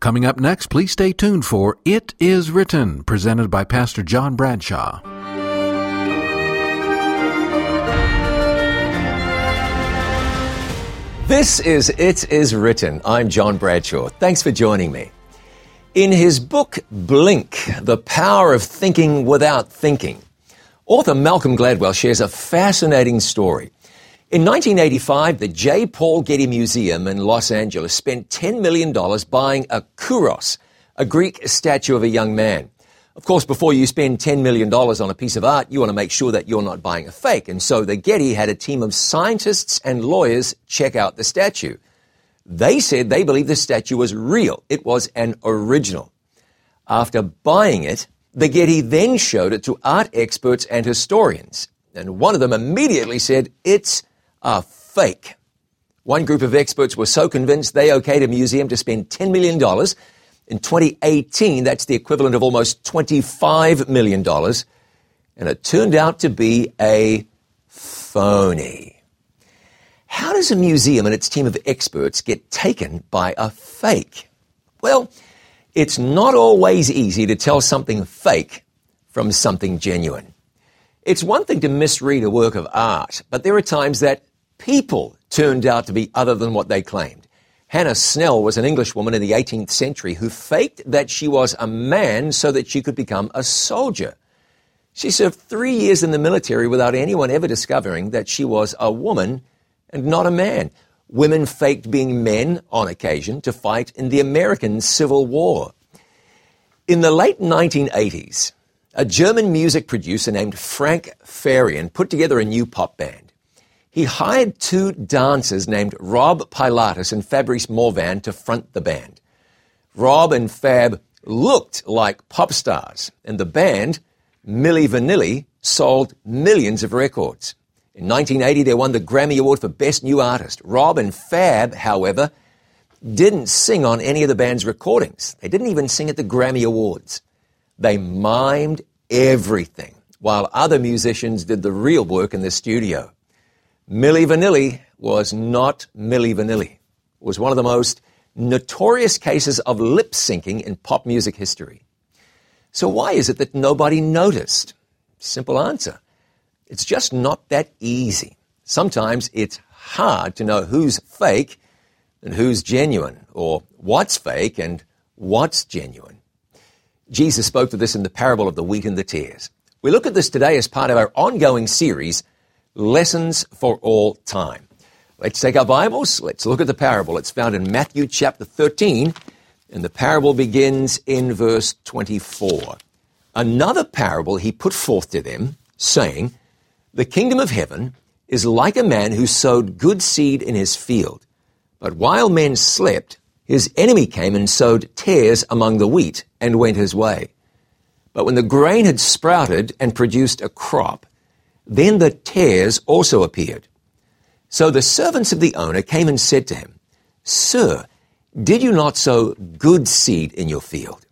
Coming up next, please stay tuned for It Is Written, presented by Pastor John Bradshaw. This is It Is Written. I'm John Bradshaw. Thanks for joining me. In his book, Blink The Power of Thinking Without Thinking, author Malcolm Gladwell shares a fascinating story. In 1985, the J. Paul Getty Museum in Los Angeles spent $10 million buying a kouros, a Greek statue of a young man. Of course, before you spend $10 million on a piece of art, you want to make sure that you're not buying a fake. And so the Getty had a team of scientists and lawyers check out the statue. They said they believed the statue was real. It was an original. After buying it, the Getty then showed it to art experts and historians. And one of them immediately said, it's a fake. One group of experts were so convinced they okayed a museum to spend $10 million in 2018, that's the equivalent of almost $25 million. And it turned out to be a phony. How does a museum and its team of experts get taken by a fake? Well, it's not always easy to tell something fake from something genuine. It's one thing to misread a work of art, but there are times that people turned out to be other than what they claimed. Hannah Snell was an Englishwoman in the 18th century who faked that she was a man so that she could become a soldier. She served three years in the military without anyone ever discovering that she was a woman and not a man. Women faked being men on occasion to fight in the American Civil War. In the late 1980s, a German music producer named Frank Farian put together a new pop band. He hired two dancers named Rob Pilatus and Fabrice Morvan to front the band. Rob and Fab looked like pop stars, and the band, Milli Vanilli, sold millions of records. In 1980, they won the Grammy Award for Best New Artist. Rob and Fab, however, didn't sing on any of the band's recordings. They didn't even sing at the Grammy Awards. They mimed everything, while other musicians did the real work in the studio. Milli Vanilli was not Milli Vanilli. It was one of the most notorious cases of lip syncing in pop music history. So why is it that nobody noticed? Simple answer. It's just not that easy. Sometimes it's hard to know who's fake and who's genuine, or what's fake and what's genuine. Jesus spoke to this in the parable of the wheat and the tares. We look at this today as part of our ongoing series, lessons for all time. Let's take our Bibles. Let's look at the parable. It's found in Matthew chapter 13, and the parable begins in verse 24. Another parable he put forth to them, saying, The kingdom of heaven is like a man who sowed good seed in his field. But while men slept, his enemy came and sowed tares among the wheat and went his way. But when the grain had sprouted and produced a crop, then the tares also appeared. So the servants of the owner came and said to him, Sir, did you not sow good seed in your field?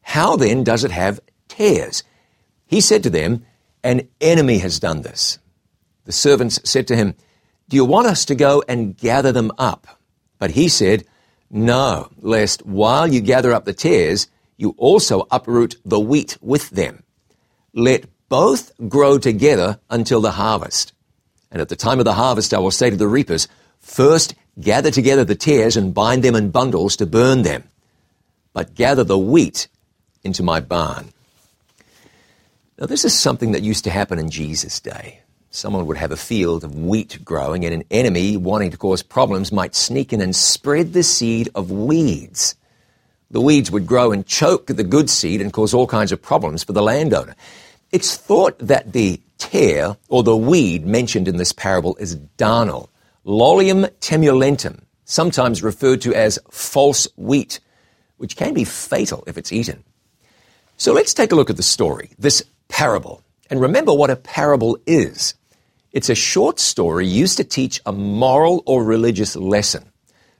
How then does it have tares? He said to them, An enemy has done this. The servants said to him, Do you want us to go and gather them up? But he said, No, lest while you gather up the tares, you also uproot the wheat with them. Let both grow together until the harvest. And at the time of the harvest, I will say to the reapers, First gather together the tares and bind them in bundles to burn them, but gather the wheat into my barn. Now, this is something that used to happen in Jesus' day. Someone would have a field of wheat growing, and an enemy wanting to cause problems might sneak in and spread the seed of weeds. The weeds would grow and choke the good seed and cause all kinds of problems for the landowner. It's thought that the tare or the weed mentioned in this parable is darnel, Lolium temulentum, sometimes referred to as false wheat, which can be fatal if it's eaten. So let's take a look at the story, this parable. And remember what a parable is. It's a short story used to teach a moral or religious lesson.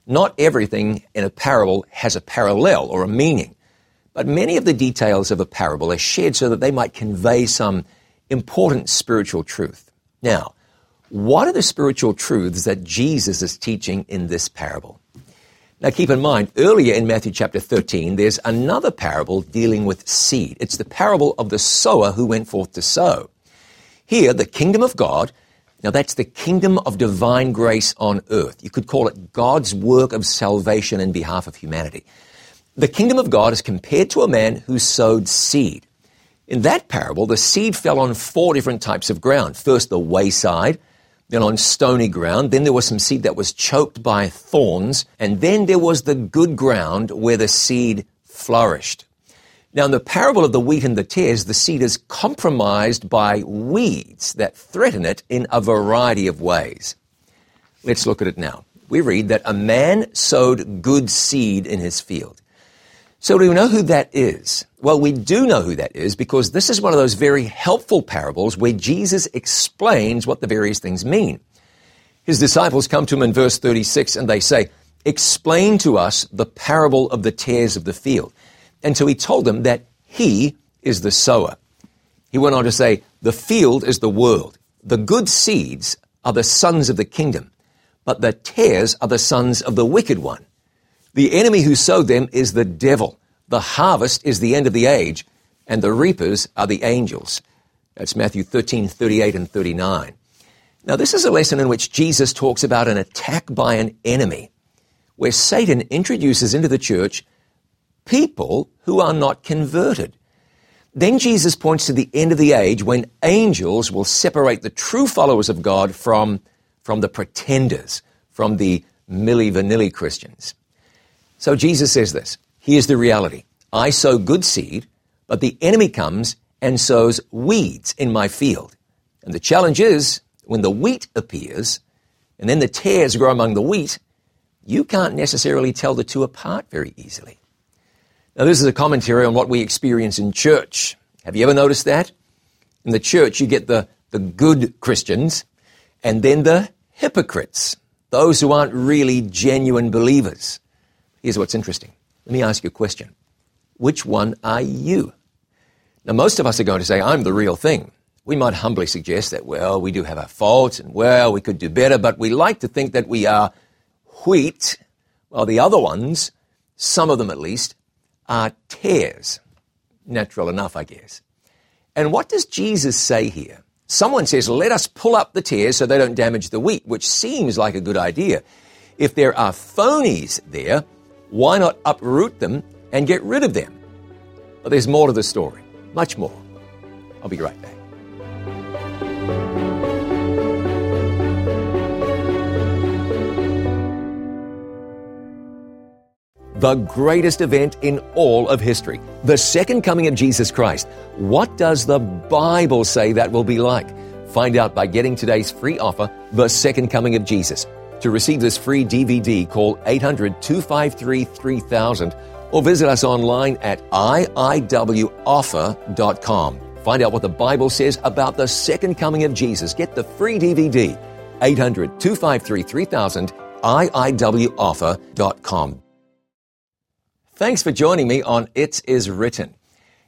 Not everything in a parable has a parallel or a meaning. But many of the details of a parable are shared so that they might convey some important spiritual truth. Now, what are the spiritual truths that Jesus is teaching in this parable? Now keep in mind, earlier in Matthew chapter 13, there's another parable dealing with seed. It's the parable of the sower who went forth to sow. Here, the kingdom of God, now that's the kingdom of divine grace on earth. You could call it God's work of salvation in behalf of humanity. The kingdom of God is compared to a man who sowed seed. In that parable, the seed fell on four different types of ground. First, the wayside, then on stony ground. Then there was some seed that was choked by thorns. And then there was the good ground where the seed flourished. Now, in the parable of the wheat and the tares, the seed is compromised by weeds that threaten it in a variety of ways. Let's look at it now. We read that a man sowed good seed in his field. So do we know who that is? Well, we do know who that is because this is one of those very helpful parables where Jesus explains what the various things mean. His disciples come to him in verse 36 and they say, Explain to us the parable of the tares of the field. And so he told them that he is the sower. He went on to say, The field is the world. The good seeds are the sons of the kingdom, but the tares are the sons of the wicked one. The enemy who sowed them is the devil. The harvest is the end of the age, and the reapers are the angels. That's Matthew 13, 38 and 39. Now, this is a lesson in which Jesus talks about an attack by an enemy, where Satan introduces into the church people who are not converted. Then Jesus points to the end of the age when angels will separate the true followers of God from, from the pretenders, from the milli vanilli Christians. So Jesus says this Here's the reality I sow good seed, but the enemy comes and sows weeds in my field. And the challenge is when the wheat appears and then the tares grow among the wheat, you can't necessarily tell the two apart very easily. Now, this is a commentary on what we experience in church. Have you ever noticed that? In the church, you get the, the good Christians and then the hypocrites, those who aren't really genuine believers. Here's what's interesting. Let me ask you a question. Which one are you? Now, most of us are going to say, I'm the real thing. We might humbly suggest that, well, we do have our faults and, well, we could do better, but we like to think that we are wheat, while the other ones, some of them at least, are tares. Natural enough, I guess. And what does Jesus say here? Someone says, let us pull up the tares so they don't damage the wheat, which seems like a good idea. If there are phonies there, why not uproot them and get rid of them? But there's more to the story, much more. I'll be right back. The greatest event in all of history, the second coming of Jesus Christ. What does the Bible say that will be like? Find out by getting today's free offer, The Second Coming of Jesus. To receive this free DVD, call 800 253 3000 or visit us online at iiwoffer.com. Find out what the Bible says about the second coming of Jesus. Get the free DVD, 800 253 3000, iiwoffer.com. Thanks for joining me on It Is Written.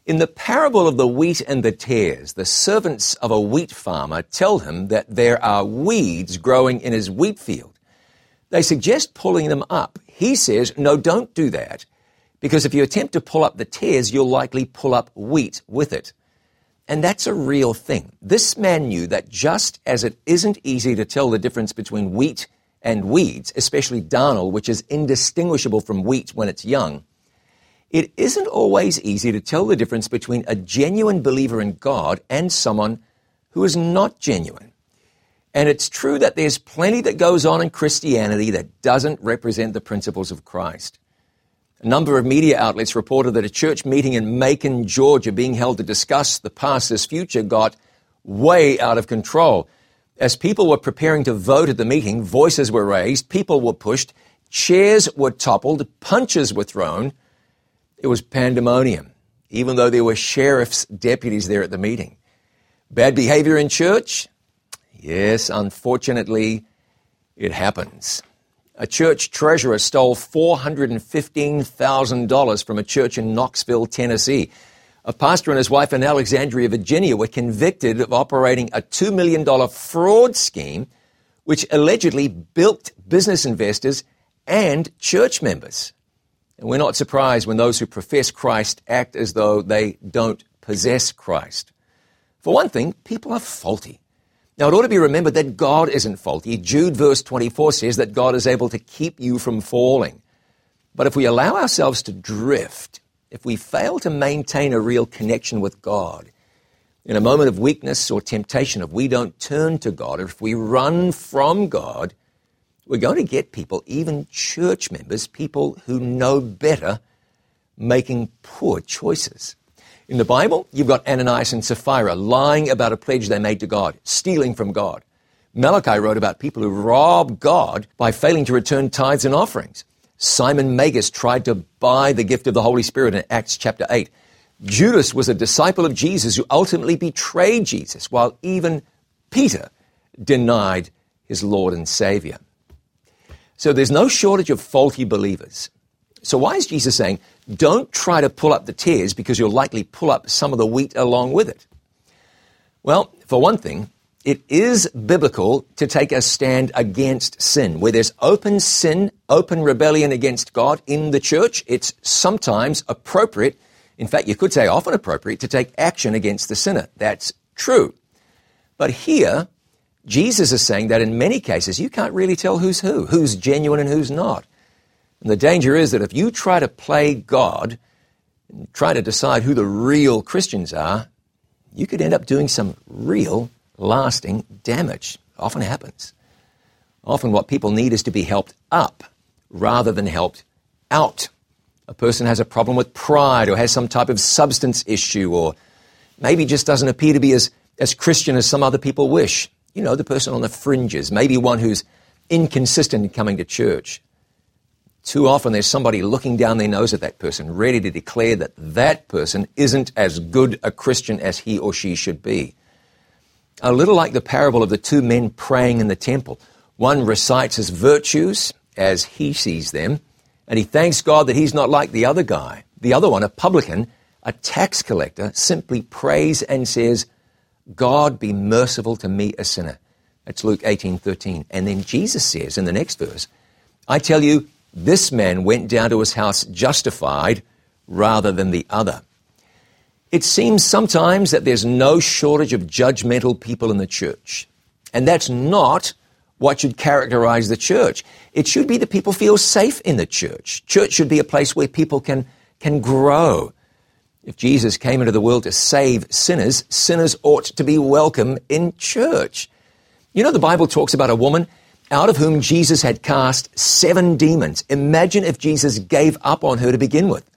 In the parable of the wheat and the tares, the servants of a wheat farmer tell him that there are weeds growing in his wheat field. They suggest pulling them up. He says, no, don't do that, because if you attempt to pull up the tares, you'll likely pull up wheat with it. And that's a real thing. This man knew that just as it isn't easy to tell the difference between wheat and weeds, especially darnel, which is indistinguishable from wheat when it's young, it isn't always easy to tell the difference between a genuine believer in God and someone who is not genuine. And it's true that there's plenty that goes on in Christianity that doesn't represent the principles of Christ. A number of media outlets reported that a church meeting in Macon, Georgia, being held to discuss the pastor's future, got way out of control. As people were preparing to vote at the meeting, voices were raised, people were pushed, chairs were toppled, punches were thrown. It was pandemonium, even though there were sheriff's deputies there at the meeting. Bad behavior in church? Yes, unfortunately, it happens. A church treasurer stole $415,000 from a church in Knoxville, Tennessee. A pastor and his wife in Alexandria, Virginia were convicted of operating a $2 million fraud scheme which allegedly bilked business investors and church members. And we're not surprised when those who profess Christ act as though they don't possess Christ. For one thing, people are faulty. Now, it ought to be remembered that God isn't faulty. Jude verse 24 says that God is able to keep you from falling. But if we allow ourselves to drift, if we fail to maintain a real connection with God, in a moment of weakness or temptation, if we don't turn to God, or if we run from God, we're going to get people, even church members, people who know better, making poor choices. In the Bible, you've got Ananias and Sapphira lying about a pledge they made to God, stealing from God. Malachi wrote about people who rob God by failing to return tithes and offerings. Simon Magus tried to buy the gift of the Holy Spirit in Acts chapter 8. Judas was a disciple of Jesus who ultimately betrayed Jesus, while even Peter denied his Lord and Savior. So there's no shortage of faulty believers. So why is Jesus saying, don't try to pull up the tares because you'll likely pull up some of the wheat along with it? Well, for one thing, it is biblical to take a stand against sin. Where there's open sin, open rebellion against God in the church, it's sometimes appropriate, in fact, you could say often appropriate, to take action against the sinner. That's true. But here, Jesus is saying that in many cases, you can't really tell who's who, who's genuine and who's not. And the danger is that if you try to play God and try to decide who the real Christians are, you could end up doing some real lasting damage. Often happens. Often what people need is to be helped up rather than helped out. A person has a problem with pride or has some type of substance issue or maybe just doesn't appear to be as, as Christian as some other people wish. You know, the person on the fringes, maybe one who's inconsistent in coming to church. Too often there's somebody looking down their nose at that person, ready to declare that that person isn't as good a Christian as he or she should be. A little like the parable of the two men praying in the temple. One recites his virtues as he sees them, and he thanks God that he's not like the other guy. The other one, a publican, a tax collector, simply prays and says, God be merciful to me, a sinner. That's Luke 18:13. And then Jesus says in the next verse, I tell you, this man went down to his house justified rather than the other. It seems sometimes that there's no shortage of judgmental people in the church. And that's not what should characterize the church. It should be that people feel safe in the church. Church should be a place where people can, can grow. If Jesus came into the world to save sinners, sinners ought to be welcome in church. You know, the Bible talks about a woman out of whom Jesus had cast seven demons. Imagine if Jesus gave up on her to begin with.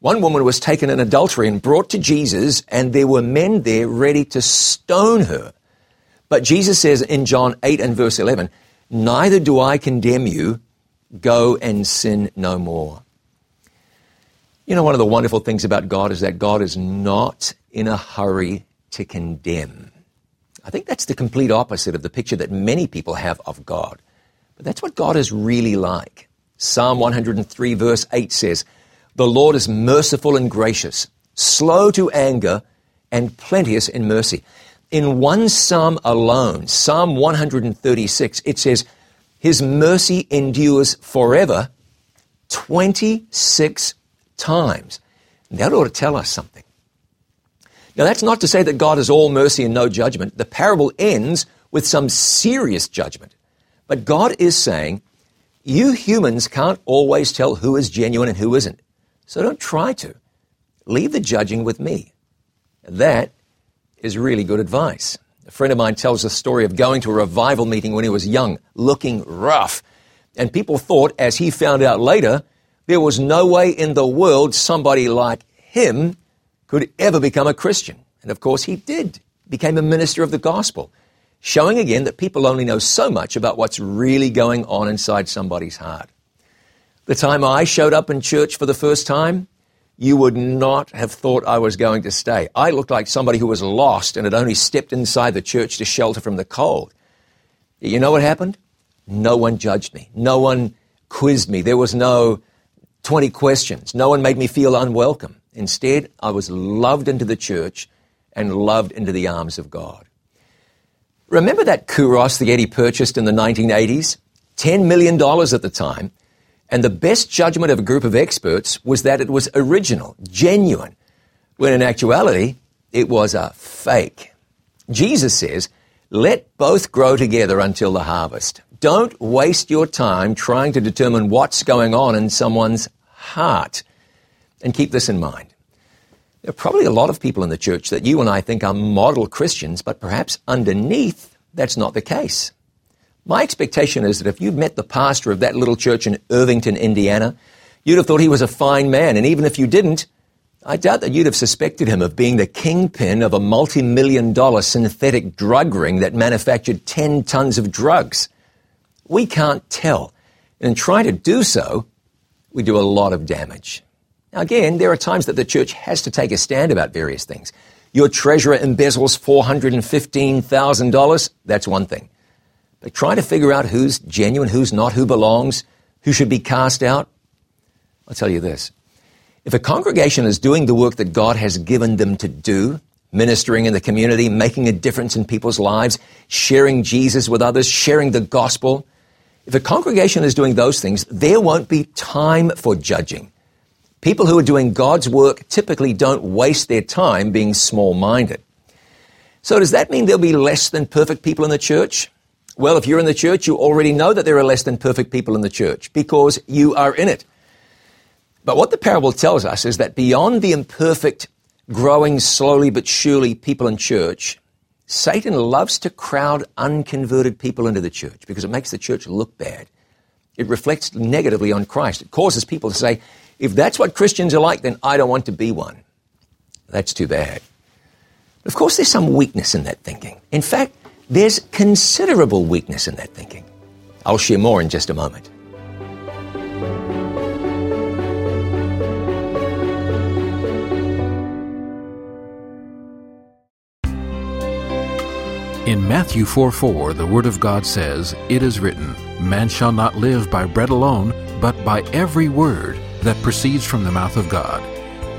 One woman was taken in adultery and brought to Jesus, and there were men there ready to stone her. But Jesus says in John 8 and verse 11, Neither do I condemn you, go and sin no more. You know, one of the wonderful things about God is that God is not in a hurry to condemn. I think that's the complete opposite of the picture that many people have of God. But that's what God is really like. Psalm 103, verse 8 says, The Lord is merciful and gracious, slow to anger, and plenteous in mercy. In one psalm alone, Psalm 136, it says, His mercy endures forever 26 times. That ought to tell us something. Now, that's not to say that God is all mercy and no judgment. The parable ends with some serious judgment. But God is saying, you humans can't always tell who is genuine and who isn't. So don't try to. Leave the judging with me. That is really good advice. A friend of mine tells the story of going to a revival meeting when he was young, looking rough. And people thought, as he found out later, there was no way in the world somebody like him could ever become a Christian. And of course, he did, became a minister of the gospel, showing again that people only know so much about what's really going on inside somebody's heart. The time I showed up in church for the first time, you would not have thought I was going to stay. I looked like somebody who was lost and had only stepped inside the church to shelter from the cold. You know what happened? No one judged me. No one quizzed me. There was no 20 questions. No one made me feel unwelcome. Instead, I was loved into the church and loved into the arms of God. Remember that Kouros that Getty purchased in the 1980s? $10 million at the time. And the best judgment of a group of experts was that it was original, genuine, when in actuality, it was a fake. Jesus says, let both grow together until the harvest. Don't waste your time trying to determine what's going on in someone's heart. And keep this in mind. There are probably a lot of people in the church that you and I think are model Christians, but perhaps underneath, that's not the case. My expectation is that if you'd met the pastor of that little church in Irvington, Indiana, you'd have thought he was a fine man. And even if you didn't, I doubt that you'd have suspected him of being the kingpin of a multi-million dollar synthetic drug ring that manufactured 10 tons of drugs. We can't tell. And in trying to do so, we do a lot of damage. Now again, there are times that the church has to take a stand about various things. Your treasurer embezzles $415,000, that's one thing. But trying to figure out who's genuine, who's not, who belongs, who should be cast out, I'll tell you this. If a congregation is doing the work that God has given them to do, ministering in the community, making a difference in people's lives, sharing Jesus with others, sharing the gospel, if a congregation is doing those things, there won't be time for judging. People who are doing God's work typically don't waste their time being small minded. So, does that mean there'll be less than perfect people in the church? Well, if you're in the church, you already know that there are less than perfect people in the church because you are in it. But what the parable tells us is that beyond the imperfect, growing slowly but surely people in church, Satan loves to crowd unconverted people into the church because it makes the church look bad. It reflects negatively on Christ. It causes people to say, if that's what Christians are like, then I don't want to be one. That's too bad. Of course, there's some weakness in that thinking. In fact, there's considerable weakness in that thinking. I'll share more in just a moment. In Matthew 4 4, the Word of God says, It is written, Man shall not live by bread alone, but by every word that proceeds from the mouth of God.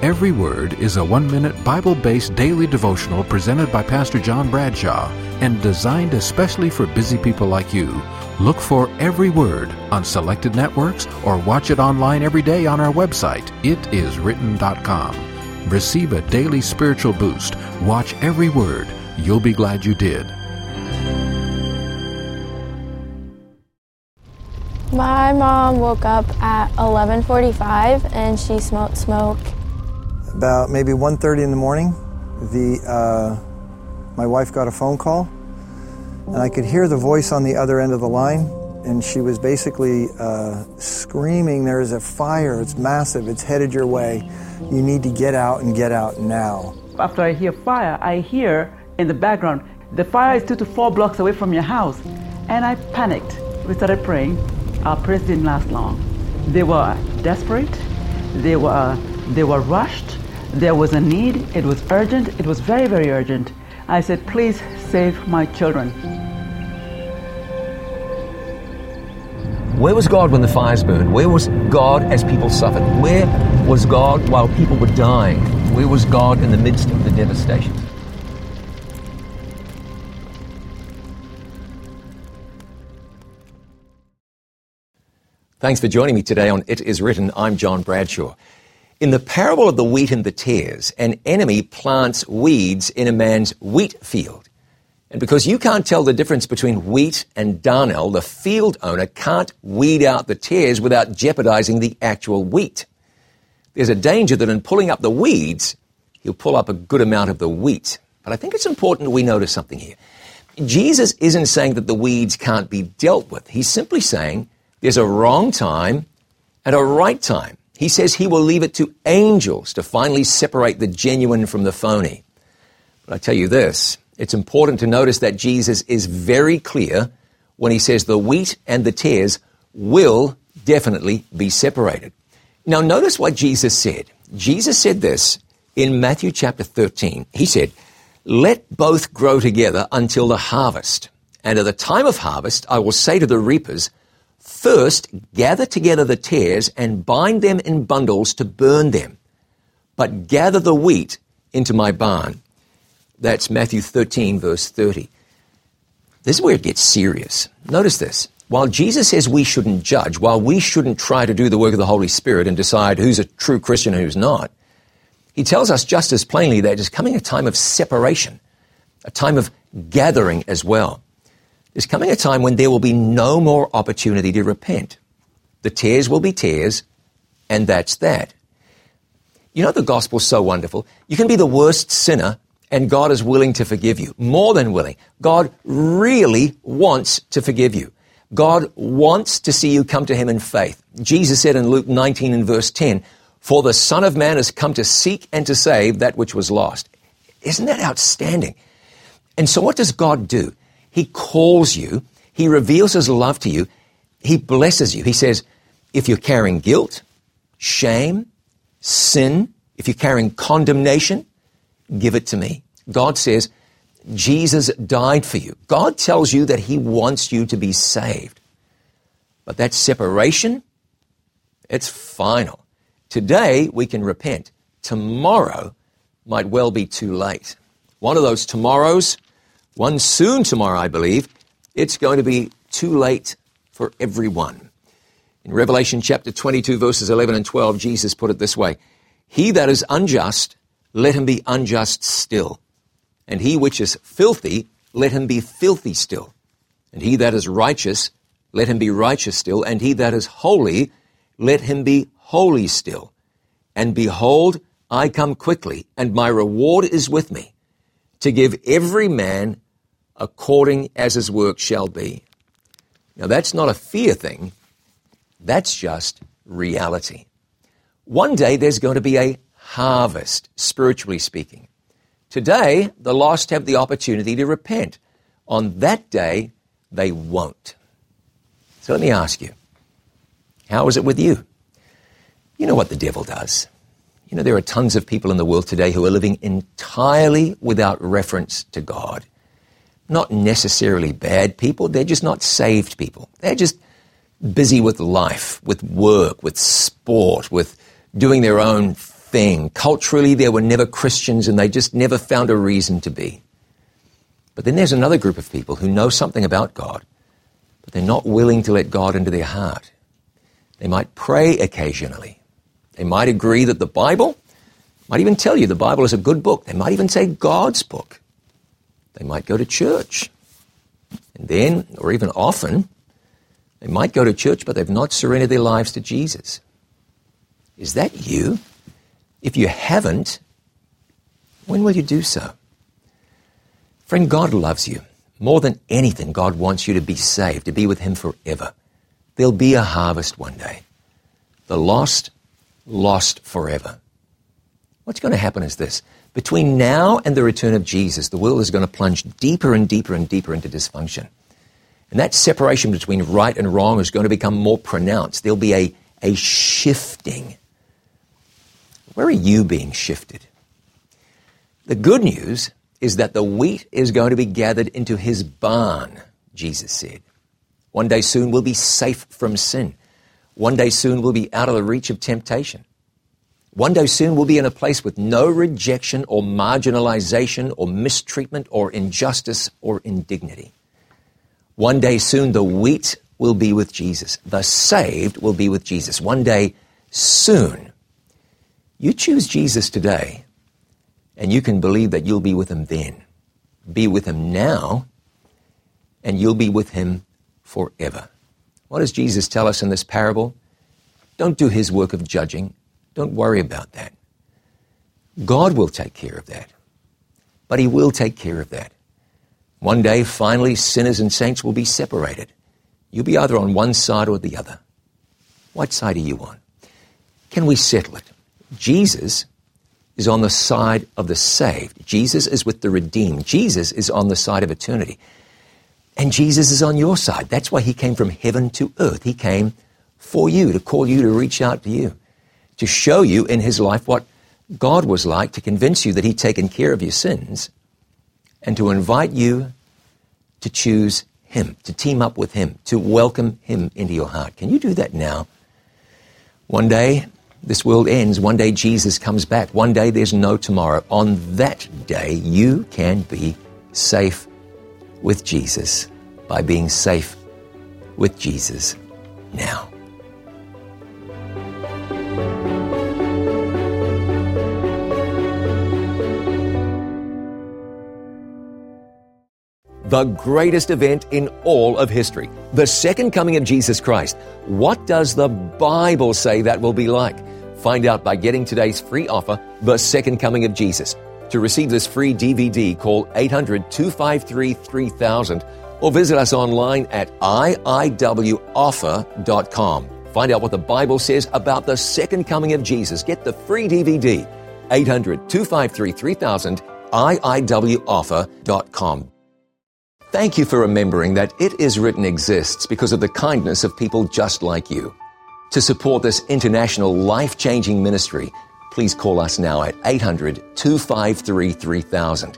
Every Word is a one minute Bible based daily devotional presented by Pastor John Bradshaw and designed especially for busy people like you. Look for Every Word on selected networks or watch it online every day on our website, itiswritten.com. Receive a daily spiritual boost. Watch Every Word. You'll be glad you did. My mom woke up at 11:45 and she smoked smoke. About maybe 1:30 in the morning, the uh, my wife got a phone call, and I could hear the voice on the other end of the line, and she was basically uh, screaming, "There is a fire! It's massive! It's headed your way! You need to get out and get out now!" After I hear fire, I hear in the background, "The fire is two to four blocks away from your house," and I panicked. We started praying our prayers didn't last long. They were desperate. They were they were rushed. There was a need. It was urgent. It was very very urgent. I said, please save my children. Where was God when the fires burned? Where was God as people suffered? Where was God while people were dying? Where was God in the midst of the devastation? Thanks for joining me today on It Is Written. I'm John Bradshaw. In the parable of the wheat and the tares, an enemy plants weeds in a man's wheat field. And because you can't tell the difference between wheat and darnel, the field owner can't weed out the tares without jeopardizing the actual wheat. There's a danger that in pulling up the weeds, he'll pull up a good amount of the wheat. But I think it's important we notice something here. Jesus isn't saying that the weeds can't be dealt with. He's simply saying there's a wrong time and a right time. He says he will leave it to angels to finally separate the genuine from the phony. But I tell you this, it's important to notice that Jesus is very clear when he says the wheat and the tares will definitely be separated. Now notice what Jesus said. Jesus said this in Matthew chapter 13. He said, let both grow together until the harvest. And at the time of harvest, I will say to the reapers, First, gather together the tares and bind them in bundles to burn them, but gather the wheat into my barn. That's Matthew 13, verse 30. This is where it gets serious. Notice this. while Jesus says we shouldn't judge, while we shouldn't try to do the work of the Holy Spirit and decide who's a true Christian and who's not, he tells us just as plainly that there's coming a time of separation, a time of gathering as well. There's coming a time when there will be no more opportunity to repent. The tares will be tares, and that's that. You know, the gospel's so wonderful. You can be the worst sinner, and God is willing to forgive you. More than willing. God really wants to forgive you. God wants to see you come to Him in faith. Jesus said in Luke 19 and verse 10, For the Son of Man has come to seek and to save that which was lost. Isn't that outstanding? And so what does God do? He calls you. He reveals His love to you. He blesses you. He says, if you're carrying guilt, shame, sin, if you're carrying condemnation, give it to me. God says, Jesus died for you. God tells you that He wants you to be saved. But that separation, it's final. Today we can repent. Tomorrow might well be too late. One of those tomorrows, one soon tomorrow, I believe, it's going to be too late for everyone. In Revelation chapter 22, verses 11 and 12, Jesus put it this way He that is unjust, let him be unjust still. And he which is filthy, let him be filthy still. And he that is righteous, let him be righteous still. And he that is holy, let him be holy still. And behold, I come quickly, and my reward is with me, to give every man according as his work shall be. Now, that's not a fear thing, that's just reality. One day there's going to be a harvest, spiritually speaking. Today, the lost have the opportunity to repent. On that day, they won't. So let me ask you, how is it with you? You know what the devil does. You know, there are tons of people in the world today who are living entirely without reference to God. Not necessarily bad people, they're just not saved people. They're just busy with life, with work, with sport, with doing their own thing. Culturally, they were never Christians and they just never found a reason to be. But then there's another group of people who know something about God, but they're not willing to let God into their heart. They might pray occasionally. They might agree that the Bible might even tell you the Bible is a good book. They might even say God's book. They might go to church. And then, or even often, they might go to church, but they've not surrendered their lives to Jesus. Is that you? If you haven't, when will you do so? Friend, God loves you. More than anything, God wants you to be saved, to be with Him forever. There'll be a harvest one day. The lost, lost forever. What's going to happen is this. Between now and the return of Jesus, the world is going to plunge deeper and deeper and deeper into dysfunction. And that separation between right and wrong is going to become more pronounced. There'll be a, a shifting where are you being shifted? The good news is that the wheat is going to be gathered into his barn, Jesus said. One day soon we'll be safe from sin. One day soon we'll be out of the reach of temptation. One day soon we'll be in a place with no rejection or marginalization or mistreatment or injustice or indignity. One day soon the wheat will be with Jesus. The saved will be with Jesus. One day soon you choose Jesus today, and you can believe that you'll be with him then. Be with him now, and you'll be with him forever. What does Jesus tell us in this parable? Don't do his work of judging. Don't worry about that. God will take care of that. But he will take care of that. One day, finally, sinners and saints will be separated. You'll be either on one side or the other. What side are you on? Can we settle it? Jesus is on the side of the saved. Jesus is with the redeemed. Jesus is on the side of eternity. And Jesus is on your side. That's why he came from heaven to earth. He came for you, to call you, to reach out to you, to show you in his life what God was like, to convince you that he'd taken care of your sins, and to invite you to choose him, to team up with him, to welcome him into your heart. Can you do that now? One day, this world ends. One day Jesus comes back. One day there's no tomorrow. On that day, you can be safe with Jesus by being safe with Jesus now. the greatest event in all of history, the second coming of Jesus Christ. What does the Bible say that will be like? Find out by getting today's free offer, The Second Coming of Jesus. To receive this free DVD, call 800 253 3000 or visit us online at iiwoffer.com. Find out what the Bible says about the second coming of Jesus. Get the free DVD, 800 253 3000, iiwoffer.com. Thank you for remembering that It Is Written exists because of the kindness of people just like you. To support this international life changing ministry, please call us now at 800 253 3000.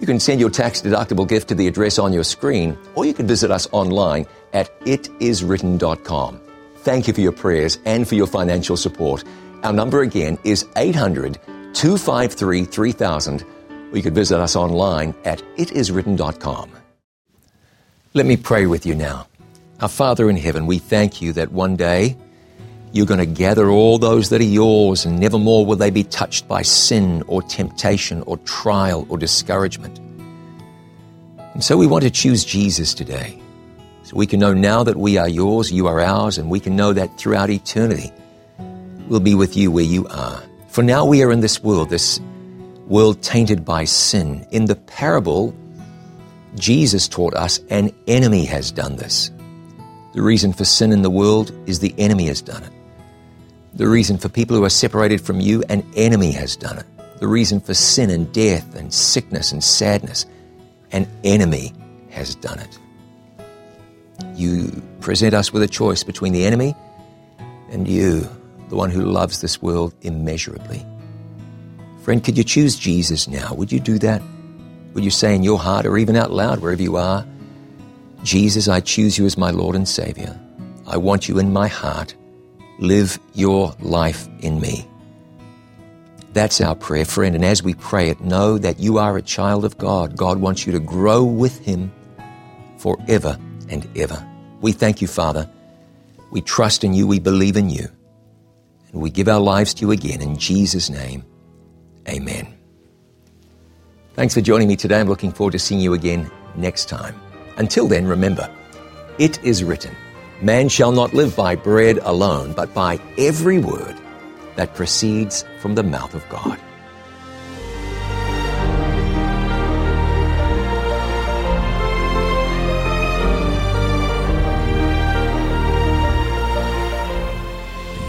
You can send your tax deductible gift to the address on your screen, or you can visit us online at itiswritten.com. Thank you for your prayers and for your financial support. Our number again is 800 253 3000, or you can visit us online at itiswritten.com. Let me pray with you now. Our Father in heaven, we thank you that one day you're going to gather all those that are yours and nevermore will they be touched by sin or temptation or trial or discouragement. And so we want to choose Jesus today. So we can know now that we are yours, you are ours, and we can know that throughout eternity we'll be with you where you are. For now we are in this world, this world tainted by sin. In the parable, Jesus taught us an enemy has done this. The reason for sin in the world is the enemy has done it. The reason for people who are separated from you, an enemy has done it. The reason for sin and death and sickness and sadness, an enemy has done it. You present us with a choice between the enemy and you, the one who loves this world immeasurably. Friend, could you choose Jesus now? Would you do that? Would you say in your heart or even out loud wherever you are, Jesus, I choose you as my Lord and Savior. I want you in my heart. Live your life in me. That's our prayer, friend. And as we pray it, know that you are a child of God. God wants you to grow with Him forever and ever. We thank you, Father. We trust in you. We believe in you. And we give our lives to you again. In Jesus' name, amen. Thanks for joining me today. I'm looking forward to seeing you again next time. Until then, remember, it is written, Man shall not live by bread alone, but by every word that proceeds from the mouth of God.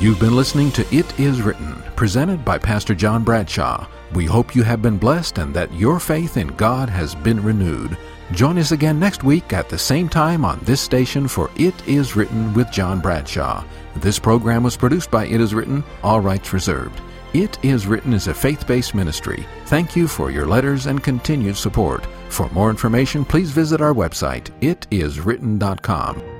You've been listening to It Is Written, presented by Pastor John Bradshaw. We hope you have been blessed and that your faith in God has been renewed. Join us again next week at the same time on this station for It Is Written with John Bradshaw. This program was produced by It Is Written, all rights reserved. It Is Written is a faith based ministry. Thank you for your letters and continued support. For more information, please visit our website, itiswritten.com.